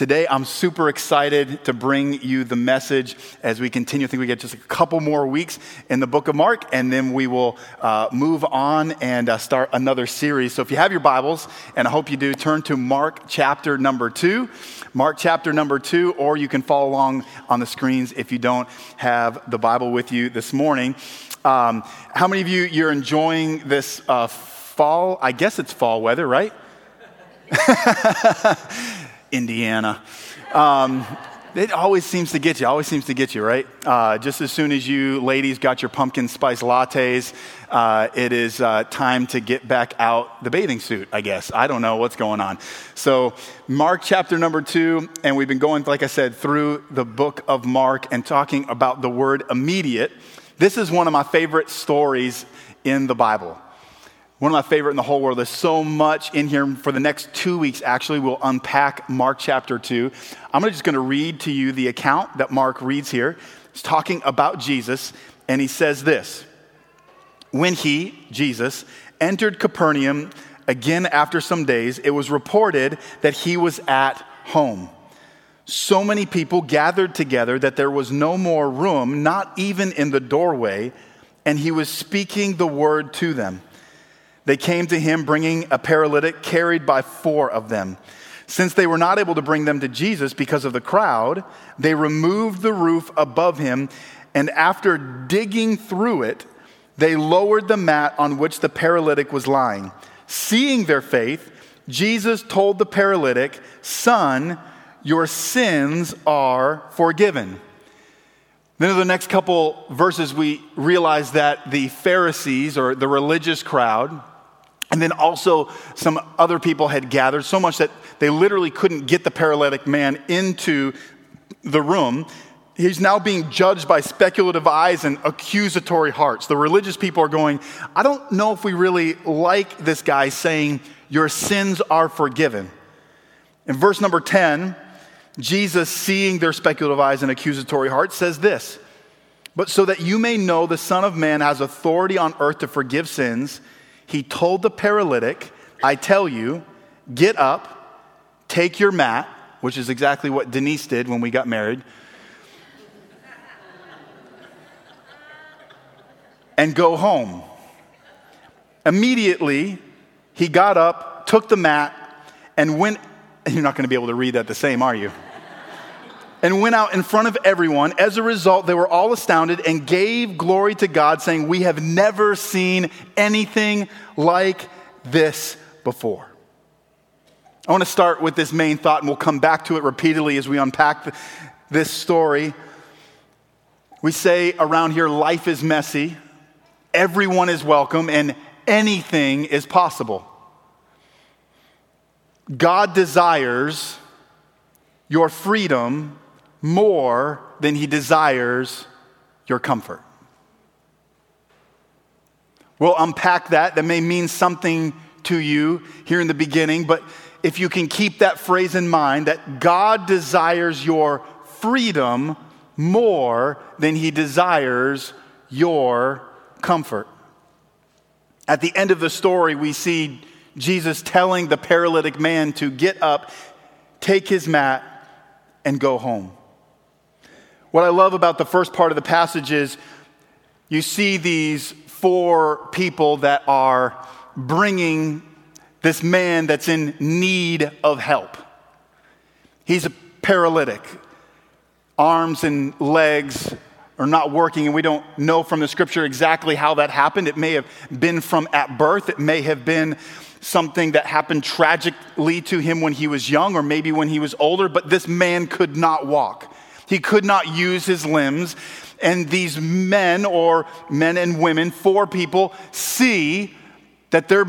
Today, I'm super excited to bring you the message as we continue. I think we get just a couple more weeks in the book of Mark, and then we will uh, move on and uh, start another series. So, if you have your Bibles, and I hope you do, turn to Mark chapter number two. Mark chapter number two, or you can follow along on the screens if you don't have the Bible with you this morning. Um, how many of you you're enjoying this uh, fall? I guess it's fall weather, right? Indiana. Um, it always seems to get you, always seems to get you, right? Uh, just as soon as you ladies got your pumpkin spice lattes, uh, it is uh, time to get back out the bathing suit, I guess. I don't know what's going on. So, Mark chapter number two, and we've been going, like I said, through the book of Mark and talking about the word immediate. This is one of my favorite stories in the Bible. One of my favorite in the whole world. There's so much in here. For the next two weeks, actually, we'll unpack Mark chapter 2. I'm just going to read to you the account that Mark reads here. He's talking about Jesus, and he says this When he, Jesus, entered Capernaum again after some days, it was reported that he was at home. So many people gathered together that there was no more room, not even in the doorway, and he was speaking the word to them. They came to him bringing a paralytic carried by four of them. Since they were not able to bring them to Jesus because of the crowd, they removed the roof above him, and after digging through it, they lowered the mat on which the paralytic was lying. Seeing their faith, Jesus told the paralytic, Son, your sins are forgiven. Then, in the next couple verses, we realize that the Pharisees or the religious crowd, and then also, some other people had gathered so much that they literally couldn't get the paralytic man into the room. He's now being judged by speculative eyes and accusatory hearts. The religious people are going, I don't know if we really like this guy saying, Your sins are forgiven. In verse number 10, Jesus, seeing their speculative eyes and accusatory hearts, says this But so that you may know the Son of Man has authority on earth to forgive sins, he told the paralytic, I tell you, get up, take your mat, which is exactly what Denise did when we got married, and go home. Immediately, he got up, took the mat, and went. You're not going to be able to read that the same, are you? And went out in front of everyone. As a result, they were all astounded and gave glory to God, saying, We have never seen anything like this before. I want to start with this main thought, and we'll come back to it repeatedly as we unpack this story. We say around here, life is messy, everyone is welcome, and anything is possible. God desires your freedom more than he desires your comfort. We'll unpack that. That may mean something to you here in the beginning, but if you can keep that phrase in mind that God desires your freedom more than he desires your comfort. At the end of the story, we see Jesus telling the paralytic man to get up, take his mat, and go home. What I love about the first part of the passage is you see these four people that are bringing this man that's in need of help. He's a paralytic. Arms and legs are not working, and we don't know from the scripture exactly how that happened. It may have been from at birth, it may have been something that happened tragically to him when he was young, or maybe when he was older, but this man could not walk. He could not use his limbs. And these men, or men and women, four people, see that their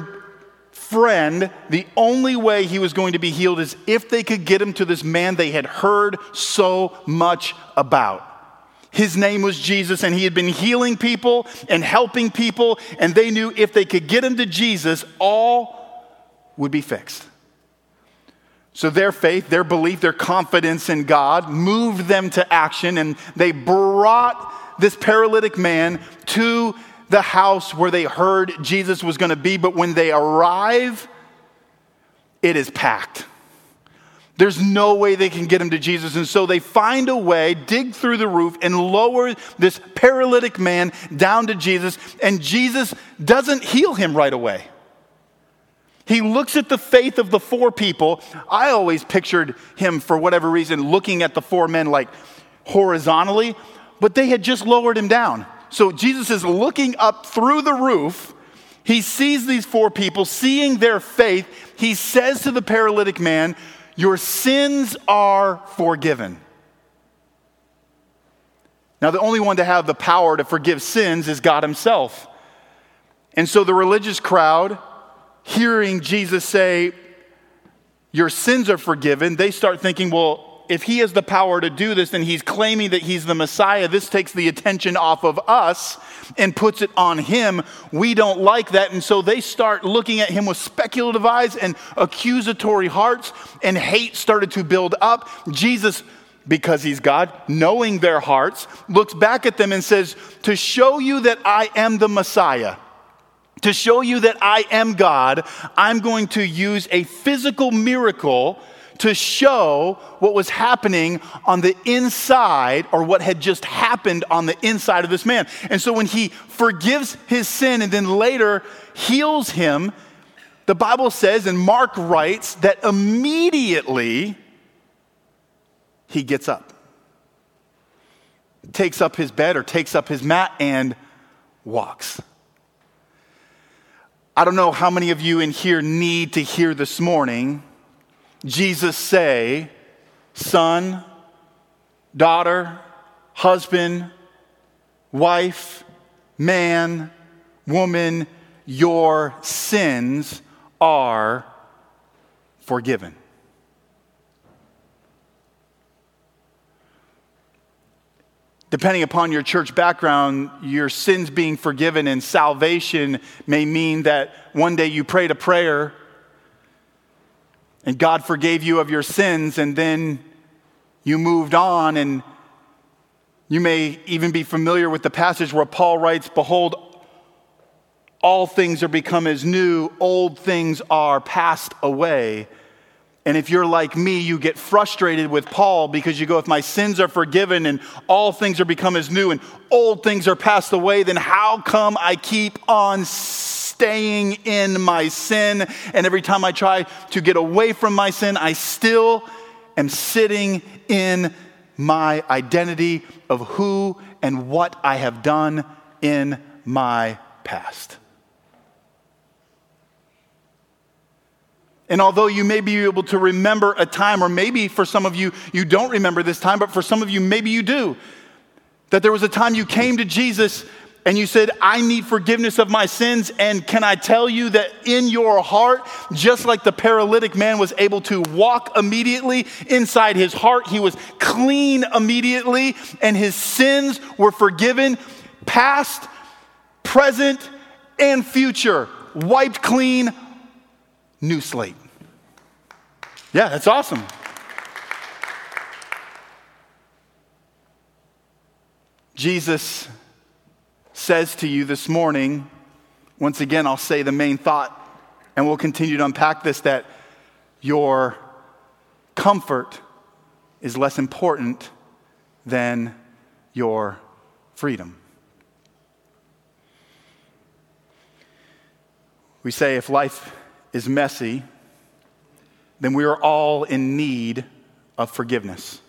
friend, the only way he was going to be healed is if they could get him to this man they had heard so much about. His name was Jesus, and he had been healing people and helping people, and they knew if they could get him to Jesus, all would be fixed. So their faith, their belief, their confidence in God moved them to action, and they brought this paralytic man to the house where they heard Jesus was going to be. But when they arrive, it is packed. There's no way they can get him to Jesus. And so they find a way, dig through the roof, and lower this paralytic man down to Jesus. And Jesus doesn't heal him right away. He looks at the faith of the four people. I always pictured him, for whatever reason, looking at the four men like horizontally, but they had just lowered him down. So Jesus is looking up through the roof. He sees these four people, seeing their faith. He says to the paralytic man, Your sins are forgiven. Now, the only one to have the power to forgive sins is God Himself. And so the religious crowd hearing Jesus say, Your sins are forgiven, they start thinking, well, if he has the power to do this, then he's claiming that he's the Messiah. This takes the attention off of us and puts it on him. We don't like that. And so they start looking at him with speculative eyes and accusatory hearts, and hate started to build up. Jesus, because he's God, knowing their hearts, looks back at them and says, To show you that I am the Messiah to show you that I am God, I'm going to use a physical miracle to show what was happening on the inside or what had just happened on the inside of this man. And so when he forgives his sin and then later heals him, the Bible says, and Mark writes, that immediately he gets up, takes up his bed or takes up his mat and walks. I don't know how many of you in here need to hear this morning Jesus say, son, daughter, husband, wife, man, woman, your sins are forgiven. Depending upon your church background, your sins being forgiven and salvation may mean that one day you prayed a prayer and God forgave you of your sins, and then you moved on. And you may even be familiar with the passage where Paul writes, Behold, all things are become as new, old things are passed away. And if you're like me, you get frustrated with Paul because you go, if my sins are forgiven and all things are become as new and old things are passed away, then how come I keep on staying in my sin? And every time I try to get away from my sin, I still am sitting in my identity of who and what I have done in my past. And although you may be able to remember a time, or maybe for some of you, you don't remember this time, but for some of you, maybe you do, that there was a time you came to Jesus and you said, I need forgiveness of my sins. And can I tell you that in your heart, just like the paralytic man was able to walk immediately inside his heart, he was clean immediately, and his sins were forgiven, past, present, and future, wiped clean, new slate. Yeah, that's awesome. Jesus says to you this morning, once again, I'll say the main thought, and we'll continue to unpack this that your comfort is less important than your freedom. We say if life is messy, then we are all in need of forgiveness.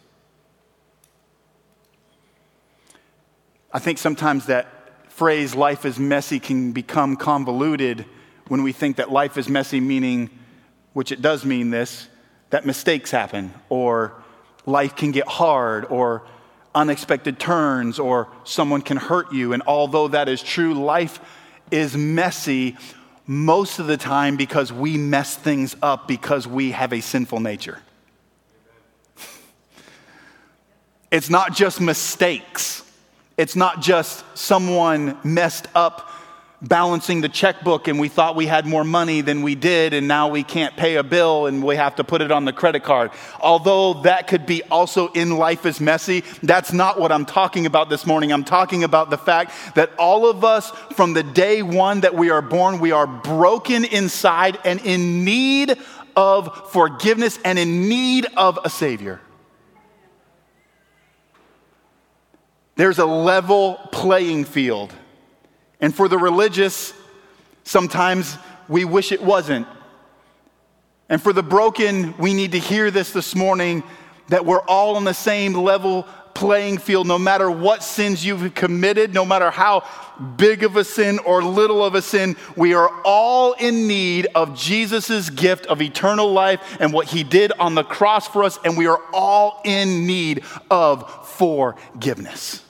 I think sometimes that phrase, life is messy, can become convoluted when we think that life is messy, meaning, which it does mean this, that mistakes happen, or life can get hard, or unexpected turns, or someone can hurt you. And although that is true, life is messy most of the time because we mess things up because we have a sinful nature. It's not just mistakes. It's not just someone messed up balancing the checkbook and we thought we had more money than we did and now we can't pay a bill and we have to put it on the credit card. Although that could be also in life is messy, that's not what I'm talking about this morning. I'm talking about the fact that all of us from the day one that we are born, we are broken inside and in need of forgiveness and in need of a Savior. There's a level playing field. And for the religious, sometimes we wish it wasn't. And for the broken, we need to hear this this morning that we're all on the same level playing field no matter what sins you've committed, no matter how big of a sin or little of a sin. We are all in need of Jesus' gift of eternal life and what he did on the cross for us, and we are all in need of forgiveness.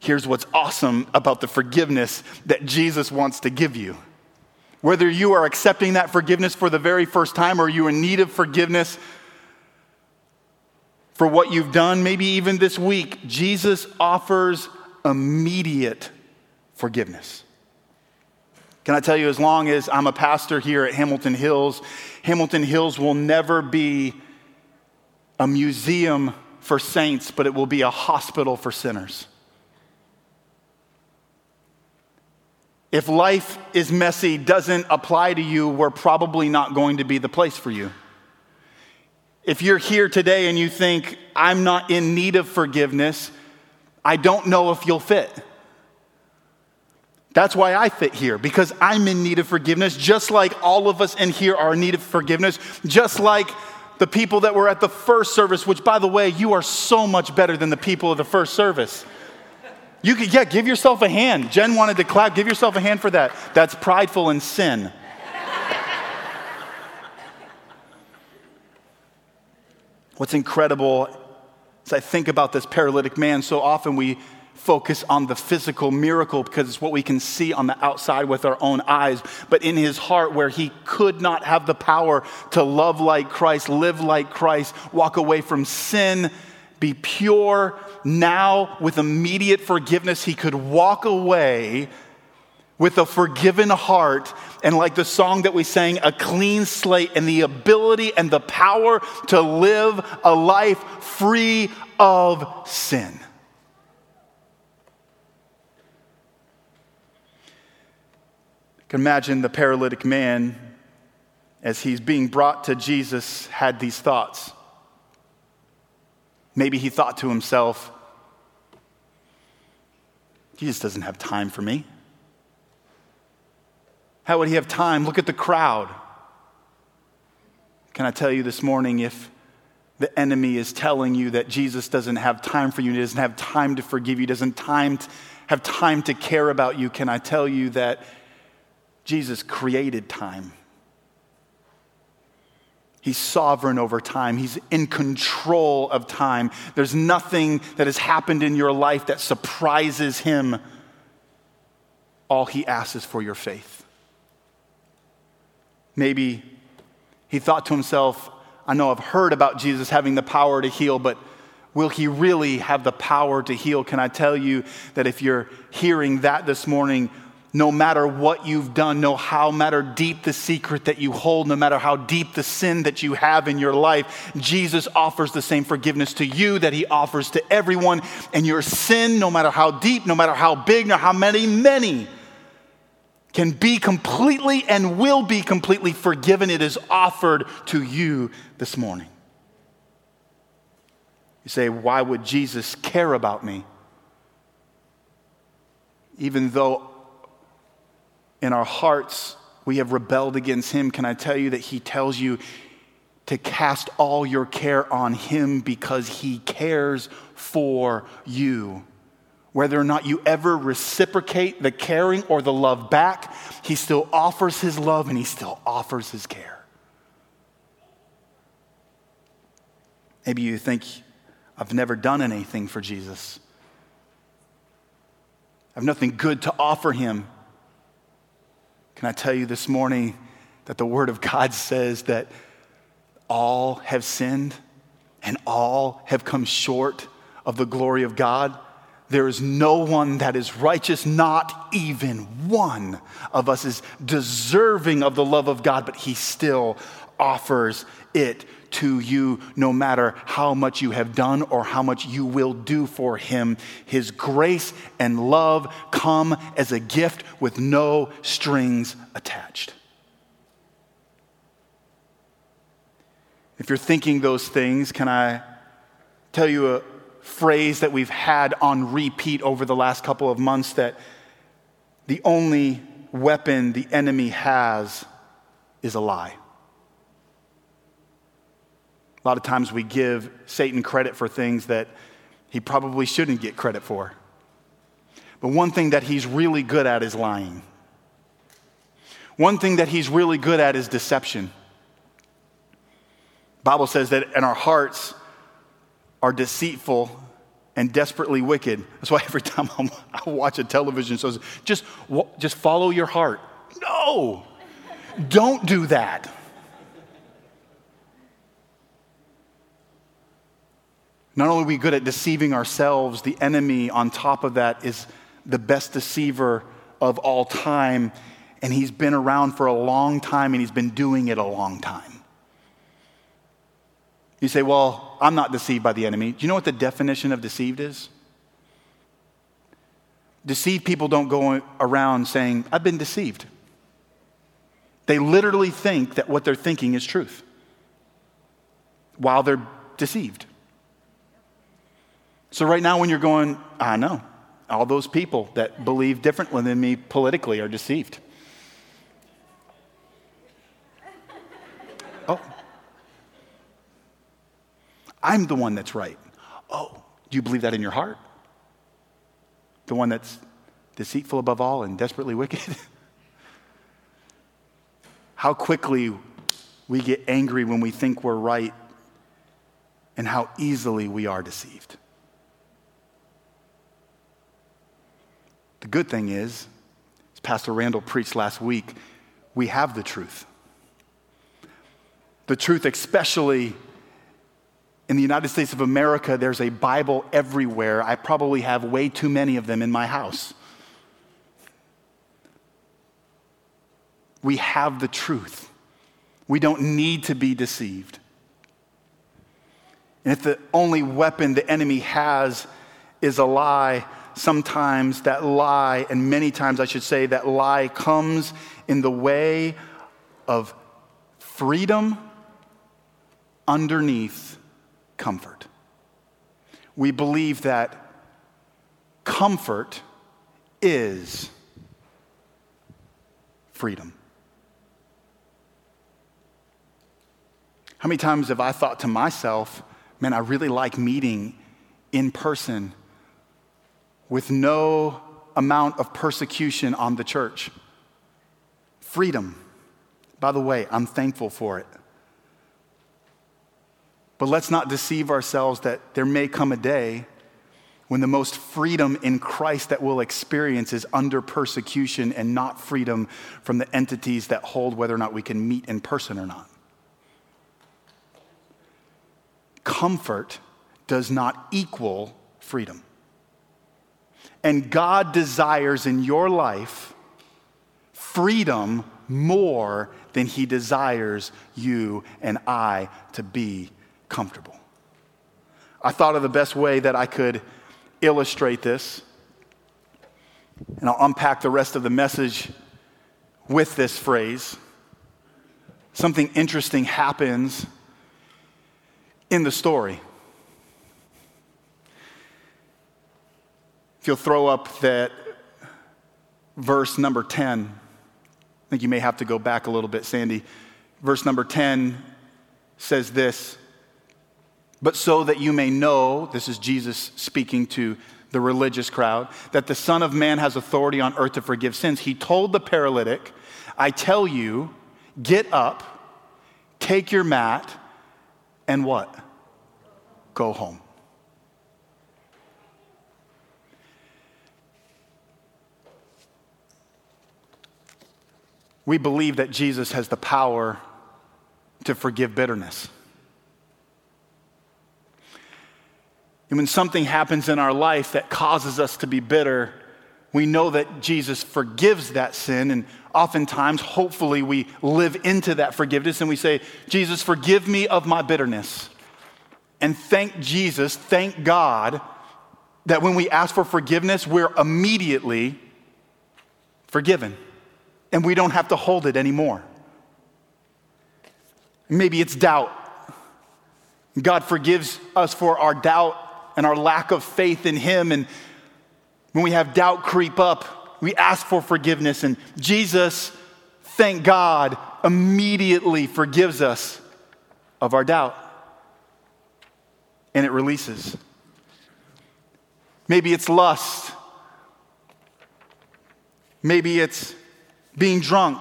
Here's what's awesome about the forgiveness that Jesus wants to give you. Whether you are accepting that forgiveness for the very first time or you're in need of forgiveness for what you've done, maybe even this week, Jesus offers immediate forgiveness. Can I tell you, as long as I'm a pastor here at Hamilton Hills, Hamilton Hills will never be a museum for saints, but it will be a hospital for sinners. If life is messy doesn't apply to you, we're probably not going to be the place for you. If you're here today and you think, I'm not in need of forgiveness, I don't know if you'll fit. That's why I fit here, because I'm in need of forgiveness, just like all of us in here are in need of forgiveness, just like the people that were at the first service, which, by the way, you are so much better than the people of the first service. You could, yeah, give yourself a hand. Jen wanted to clap. Give yourself a hand for that. That's prideful and sin. What's incredible as I think about this paralytic man, so often we focus on the physical miracle because it's what we can see on the outside with our own eyes. But in his heart, where he could not have the power to love like Christ, live like Christ, walk away from sin, be pure, now with immediate forgiveness, he could walk away with a forgiven heart and, like the song that we sang, a clean slate and the ability and the power to live a life free of sin. I can imagine the paralytic man as he's being brought to Jesus had these thoughts. Maybe he thought to himself, Jesus doesn't have time for me. How would he have time? Look at the crowd. Can I tell you this morning if the enemy is telling you that Jesus doesn't have time for you, doesn't have time to forgive you, doesn't time to have time to care about you, can I tell you that Jesus created time? He's sovereign over time. He's in control of time. There's nothing that has happened in your life that surprises him. All he asks is for your faith. Maybe he thought to himself, I know I've heard about Jesus having the power to heal, but will he really have the power to heal? Can I tell you that if you're hearing that this morning, no matter what you've done, no how matter deep the secret that you hold, no matter how deep the sin that you have in your life, Jesus offers the same forgiveness to you that he offers to everyone. And your sin, no matter how deep, no matter how big, no how many, many, can be completely and will be completely forgiven. It is offered to you this morning. You say, why would Jesus care about me? Even though in our hearts we have rebelled against him, can I tell you that he tells you to cast all your care on him because he cares for you? Whether or not you ever reciprocate the caring or the love back, he still offers his love and he still offers his care. Maybe you think, I've never done anything for Jesus. I have nothing good to offer him. Can I tell you this morning that the Word of God says that all have sinned and all have come short of the glory of God? There is no one that is righteous, not even one of us is deserving of the love of God, but He still offers it to you no matter how much you have done or how much you will do for him. His grace and love come as a gift with no strings attached. If you're thinking those things, can I tell you a phrase that we've had on repeat over the last couple of months that the only weapon the enemy has is a lie? A lot of times we give Satan credit for things that he probably shouldn't get credit for. But one thing that he's really good at is lying. One thing that he's really good at is deception. Bible says that in our hearts are deceitful and desperately wicked. That's why every time I watch a television show, just, just follow your heart. No, don't do that. Not only are we good at deceiving ourselves, the enemy on top of that is the best deceiver of all time. And he's been around for a long time and he's been doing it a long time. You say, Well, I'm not deceived by the enemy. Do you know what the definition of deceived is? Deceived people don't go around saying, I've been deceived. They literally think that what they're thinking is truth while they're deceived. So, right now, when you're going, I know, all those people that believe differently than me politically are deceived. Oh, I'm the one that's right. Oh, do you believe that in your heart? The one that's deceitful above all and desperately wicked? how quickly we get angry when we think we're right and how easily we are deceived. The good thing is, as Pastor Randall preached last week, we have the truth. The truth, especially in the United States of America, there's a Bible everywhere. I probably have way too many of them in my house. We have the truth. We don't need to be deceived. And if the only weapon the enemy has is a lie, sometimes that lie, and many times I should say, that lie comes in the way of freedom underneath comfort. We believe that comfort is freedom. How many times have I thought to myself, man, I really like meeting in person with no amount of persecution on the church? Freedom. By the way, I'm thankful for it. But let's not deceive ourselves that there may come a day when the most freedom in Christ that we'll experience is under persecution and not freedom from the entities that hold whether or not we can meet in person or not. Comfort does not equal freedom. And God desires in your life freedom more than He desires you and I to be comfortable. I thought of the best way that I could illustrate this, and I'll unpack the rest of the message with this phrase. Something interesting happens in the story. If you'll throw up that verse number 10, I think you may have to go back a little bit, Sandy. Verse number 10 says this but so that you may know, this is Jesus speaking to the religious crowd, that the Son of Man has authority on earth to forgive sins. He told the paralytic, I tell you, get up, take your mat, and what? Go home. We believe that Jesus has the power to forgive bitterness. And when something happens in our life that causes us to be bitter, we know that Jesus forgives that sin. And oftentimes, hopefully, we live into that forgiveness and we say, Jesus, forgive me of my bitterness. And thank Jesus, thank God, that when we ask for forgiveness, we're immediately forgiven. And we don't have to hold it anymore. Maybe it's doubt God forgives us for our doubt and our lack of faith in Him. And when we have doubt creep up, we ask for forgiveness. And Jesus, thank God, immediately forgives us of our doubt. And it releases. Maybe it's lust. Maybe it's being drunk.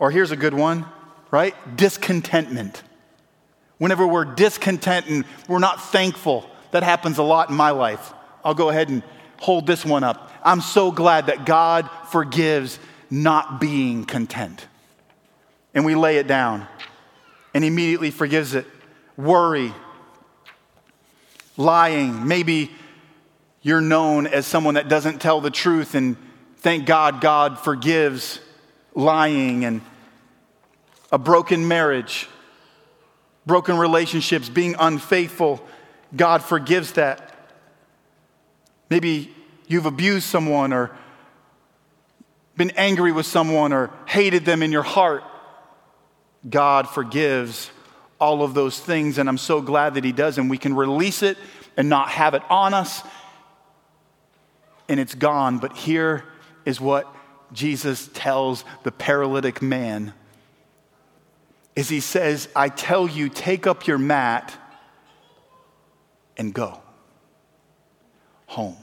Or here's a good one, right? Discontentment. Whenever we're discontent and we're not thankful, that happens a lot in my life. I'll go ahead and hold this one up. I'm so glad that God forgives not being content. And we lay it down and immediately forgives it. Worry, lying, maybe you're known as someone that doesn't tell the truth, and thank God, God forgives lying and a broken marriage, broken relationships, being unfaithful. God forgives that. Maybe you've abused someone or been angry with someone or hated them in your heart. God forgives all of those things, and I'm so glad that He does, and we can release it and not have it on us, and it's gone. But here is what Jesus tells the paralytic man is he says, I tell you, take up your mat and go home.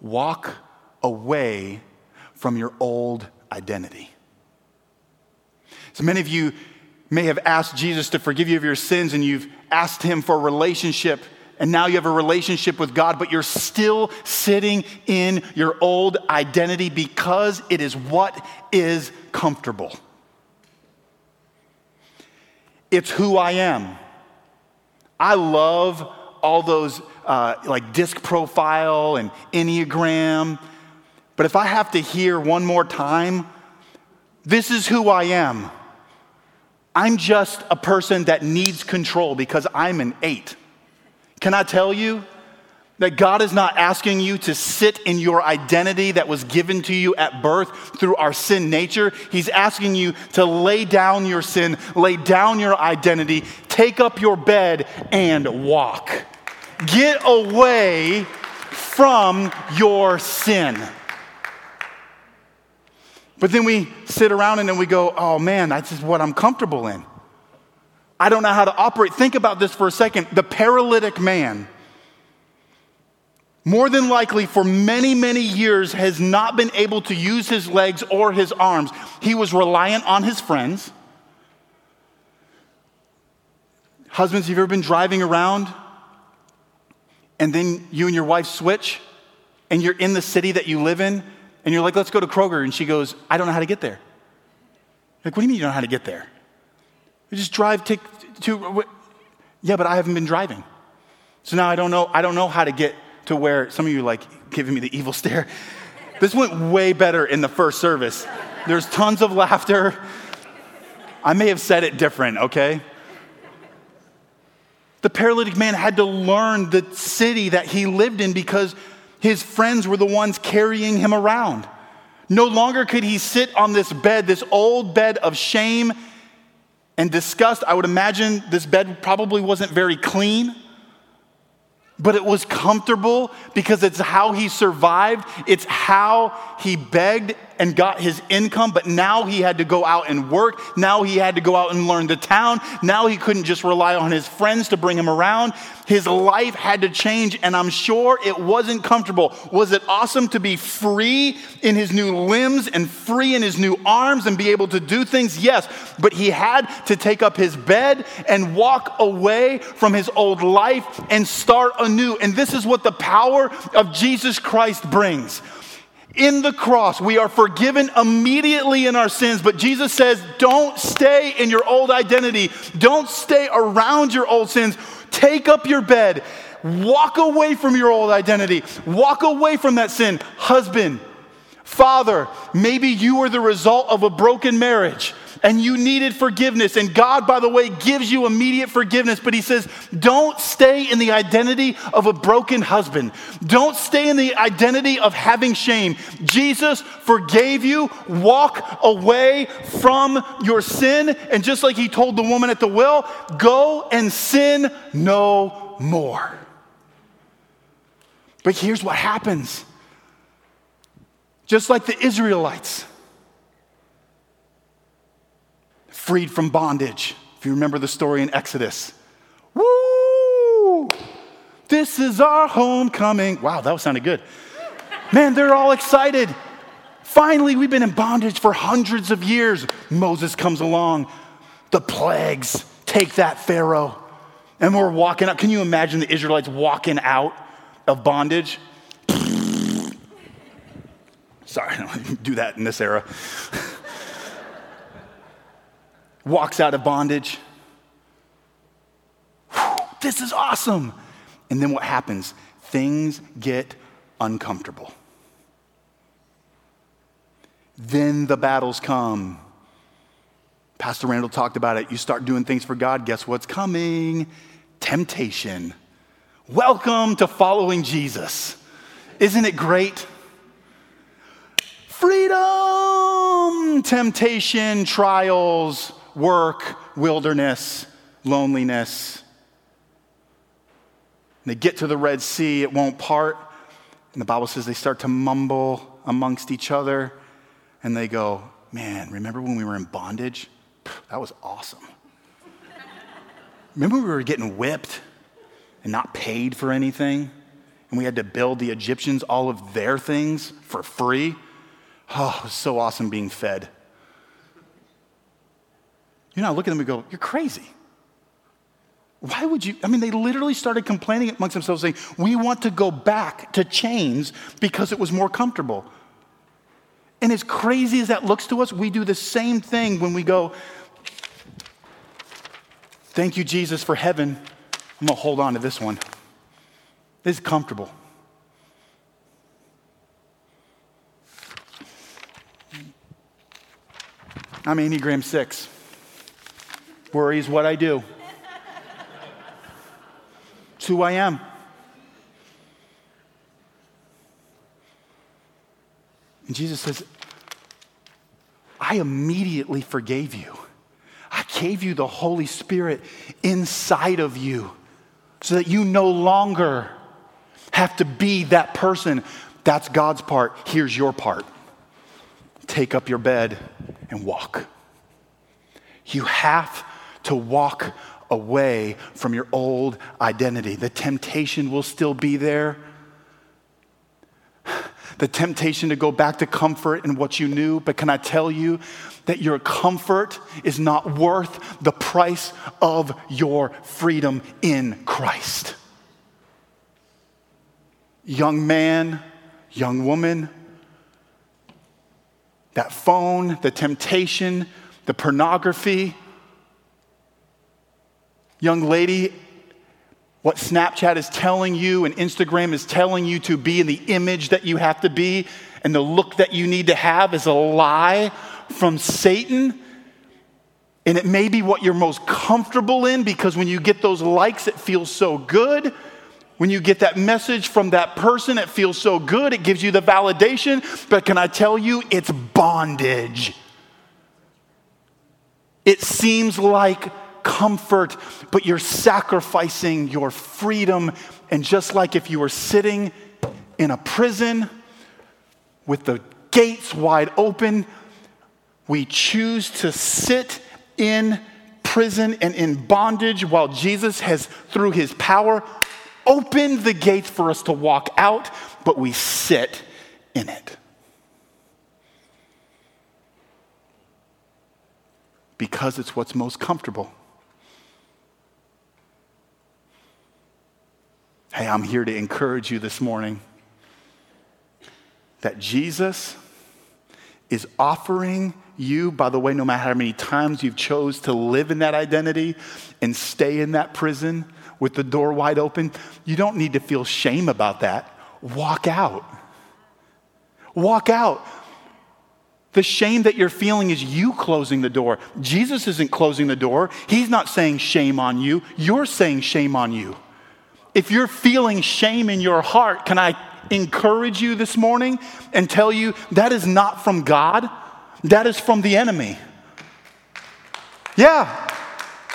Walk away from your old identity. So many of you may have asked Jesus to forgive you of your sins and you've asked him for a relationship and now you have a relationship with God, but you're still sitting in your old identity because it is what is comfortable. It's who I am. I love all those uh, like disc profile and Enneagram. But if I have to hear one more time, this is who I am. I'm just a person that needs control because I'm an eight. Can I tell you that God is not asking you to sit in your identity that was given to you at birth through our sin nature? He's asking you to lay down your sin, lay down your identity, take up your bed, and walk. Get away from your sin. But then we sit around and then we go, oh man, that's just what I'm comfortable in. I don't know how to operate. Think about this for a second. The paralytic man, more than likely for many, many years, has not been able to use his legs or his arms. He was reliant on his friends. Husbands, have you ever been driving around and then you and your wife switch and you're in the city that you live in and you're like, let's go to Kroger. And she goes, I don't know how to get there. Like, what do you mean you don't know how to get there? You just drive to, to, yeah, but I haven't been driving. So now I don't know, I don't know how to get to where some of you like giving me the evil stare. This went way better in the first service. There's tons of laughter. I may have said it different, okay? The paralytic man had to learn the city that he lived in because his friends were the ones carrying him around. No longer could he sit on this bed, this old bed of shame and disgust. I would imagine this bed probably wasn't very clean but it was comfortable because it's how he survived. It's how he begged and got his income, but now he had to go out and work. Now he had to go out and learn the town. Now he couldn't just rely on his friends to bring him around. His life had to change, and I'm sure it wasn't comfortable. Was it awesome to be free in his new limbs and free in his new arms and be able to do things? Yes, but he had to take up his bed and walk away from his old life and start anew. And this is what the power of Jesus Christ brings in the cross, we are forgiven immediately in our sins, but Jesus says, don't stay in your old identity. Don't stay around your old sins. Take up your bed. Walk away from your old identity. Walk away from that sin. Husband, father, maybe you are the result of a broken marriage and you needed forgiveness. And God, by the way, gives you immediate forgiveness. But He says, don't stay in the identity of a broken husband. Don't stay in the identity of having shame. Jesus forgave you. Walk away from your sin. And just like He told the woman at the well, go and sin no more. But here's what happens just like the Israelites freed from bondage. If you remember the story in Exodus. Woo! This is our homecoming. Wow, that sounded good. Man, they're all excited. Finally, we've been in bondage for hundreds of years. Moses comes along. The plagues take that Pharaoh. And we're walking out. Can you imagine the Israelites walking out of bondage? Sorry, I don't do that in this era walks out of bondage. Whew, this is awesome. And then what happens? Things get uncomfortable. Then the battles come. Pastor Randall talked about it. You start doing things for God, guess what's coming? Temptation. Welcome to following Jesus. Isn't it great? Freedom, temptation, trials, work, wilderness, loneliness. And they get to the Red Sea, it won't part. And the Bible says they start to mumble amongst each other and they go, Man, remember when we were in bondage? That was awesome. remember we were getting whipped and not paid for anything? And we had to build the Egyptians all of their things for free? Oh, it was so awesome being fed. You're not looking at them and go, You're crazy. Why would you? I mean, they literally started complaining amongst themselves, saying, We want to go back to chains because it was more comfortable. And as crazy as that looks to us, we do the same thing when we go, Thank you, Jesus, for heaven. I'm going to hold on to this one. This is comfortable. I'm Enneagram 6. Worry is what I do. It's who I am. And Jesus says, I immediately forgave you. I gave you the Holy Spirit inside of you so that you no longer have to be that person. That's God's part. Here's your part. Take up your bed and walk. You have to walk away from your old identity. The temptation will still be there. The temptation to go back to comfort and what you knew, but can I tell you that your comfort is not worth the price of your freedom in Christ? Young man, young woman, that phone, the temptation, the pornography, young lady, what Snapchat is telling you and Instagram is telling you to be in the image that you have to be and the look that you need to have is a lie from Satan. And it may be what you're most comfortable in because when you get those likes, it feels so good. When you get that message from that person, it feels so good. It gives you the validation. But can I tell you, it's bondage. It seems like comfort, but you're sacrificing your freedom. And just like if you were sitting in a prison with the gates wide open, we choose to sit in prison and in bondage while Jesus has, through his power, opened the gates for us to walk out, but we sit in it. Because it's what's most comfortable. Hey, I'm here to encourage you this morning that Jesus is offering you, by the way, no matter how many times you've chose to live in that identity and stay in that prison with the door wide open, you don't need to feel shame about that. Walk out. Walk out. The shame that you're feeling is you closing the door. Jesus isn't closing the door. He's not saying shame on you. You're saying shame on you. If you're feeling shame in your heart, can I encourage you this morning and tell you that is not from God? That is from the enemy. Yeah.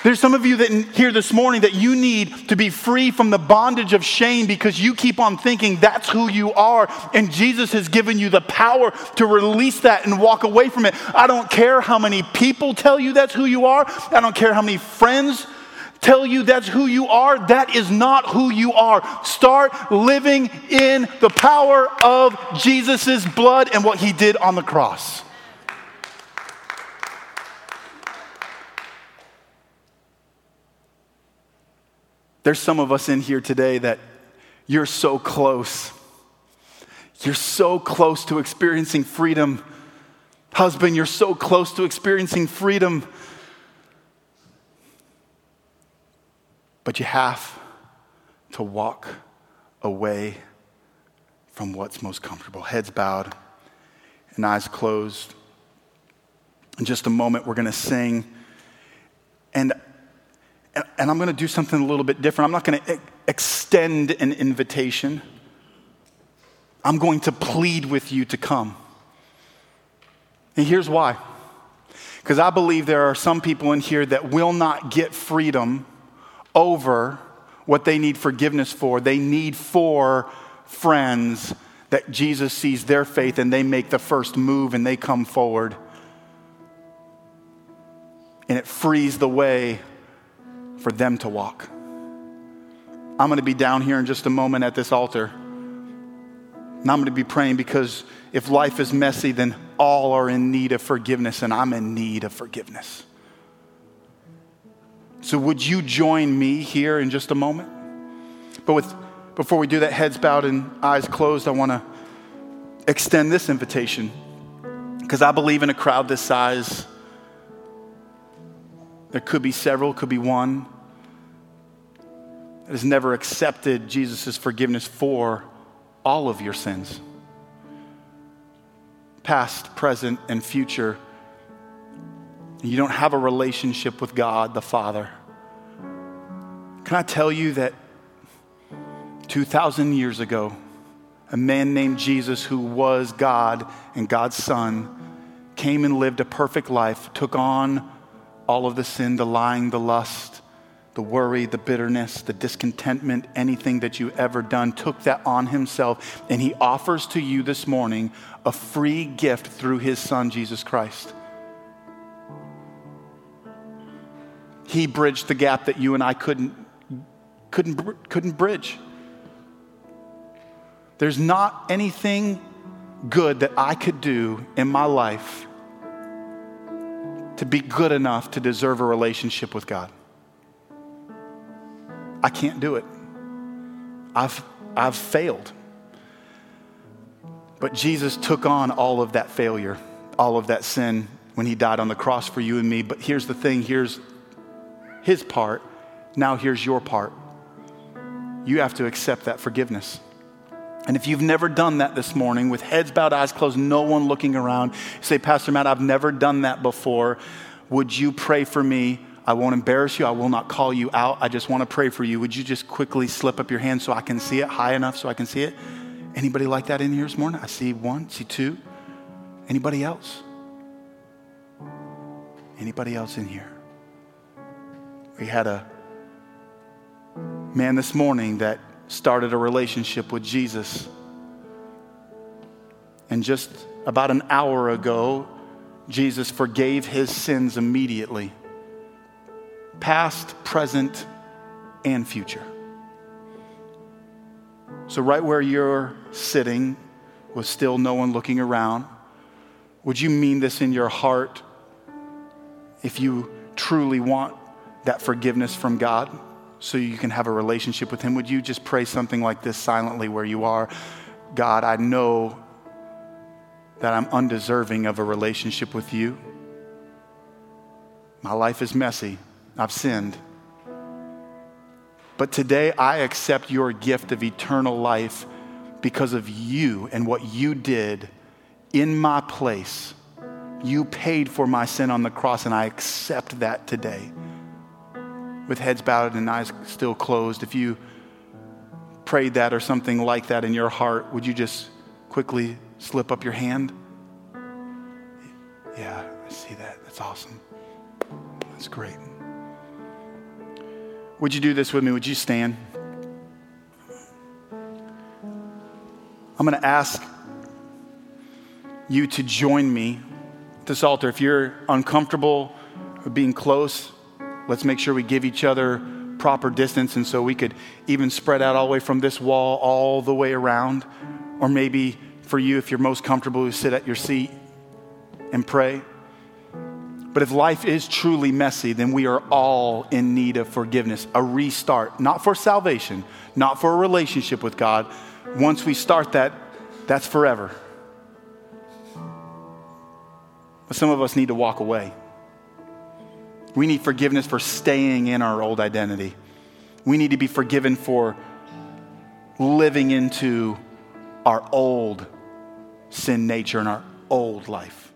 There's some of you that here this morning that you need to be free from the bondage of shame because you keep on thinking that's who you are. And Jesus has given you the power to release that and walk away from it. I don't care how many people tell you that's who you are, I don't care how many friends tell you that's who you are. That is not who you are. Start living in the power of Jesus' blood and what he did on the cross. There's some of us in here today that you're so close. You're so close to experiencing freedom. Husband, you're so close to experiencing freedom. But you have to walk away from what's most comfortable. Heads bowed and eyes closed. In just a moment, we're going to sing. And and I'm going to do something a little bit different. I'm not going to extend an invitation. I'm going to plead with you to come. And here's why. Because I believe there are some people in here that will not get freedom over what they need forgiveness four. They need for friends that Jesus sees their faith and they make the first move and they come forward. And it frees the way for them to walk. I'm going to be down here in just a moment at this altar. And I'm going to be praying because if life is messy, then all are in need of forgiveness, and I'm in need of forgiveness. So, would you join me here in just a moment? But with, before we do that, heads bowed and eyes closed, I want to extend this invitation because I believe in a crowd this size there could be several, could be one that has never accepted Jesus' forgiveness for all of your sins past, present, and future. You don't have a relationship with God the Father. Can I tell you that 2,000 years ago, a man named Jesus, who was God and God's Son, came and lived a perfect life, took on all of the sin, the lying, the lust, the worry, the bitterness, the discontentment, anything that you ever done, took that on himself. And he offers to you this morning a free gift through his son, Jesus Christ. He bridged the gap that you and I couldn't, couldn't, couldn't bridge. There's not anything good that I could do in my life to be good enough to deserve a relationship with God. I can't do it. I've, I've failed. But Jesus took on all of that failure, all of that sin when he died on the cross for you and me. But here's the thing here's his part. Now here's your part. You have to accept that forgiveness. And if you've never done that this morning, with heads bowed, eyes closed, no one looking around, say, Pastor Matt, I've never done that before. Would you pray for me? I won't embarrass you. I will not call you out. I just want to pray for you. Would you just quickly slip up your hand so I can see it high enough so I can see it? Anybody like that in here this morning? I see one, see two. Anybody else? Anybody else in here? We had a man this morning that started a relationship with Jesus. And just about an hour ago, Jesus forgave his sins immediately past, present, and future. So, right where you're sitting, with still no one looking around, would you mean this in your heart if you truly want that forgiveness from God? so you can have a relationship with Him, would you just pray something like this silently where you are? God, I know that I'm undeserving of a relationship with you. My life is messy. I've sinned. But today I accept your gift of eternal life because of you and what you did in my place You paid for my sin on the cross, and I accept that today. With heads bowed and eyes still closed, if you prayed that or something like that in your heart, would you just quickly slip up your hand? Yeah, I see that. That's awesome. That's great. Would you do this with me? Would you stand? I'm going to ask you to join me at this altar. If you're uncomfortable being close, let's make sure we give each other proper distance. And so we could even spread out all the way from this wall all the way around. Or maybe for you, if you're most comfortable, you sit at your seat and pray. But if life is truly messy, then we are all in need of forgiveness, a restart, not for salvation, not for a relationship with God. Once we start that, that's forever. But some of us need to walk away. We need forgiveness for staying in our old identity. We need to be forgiven for living into our old sin nature and our old life.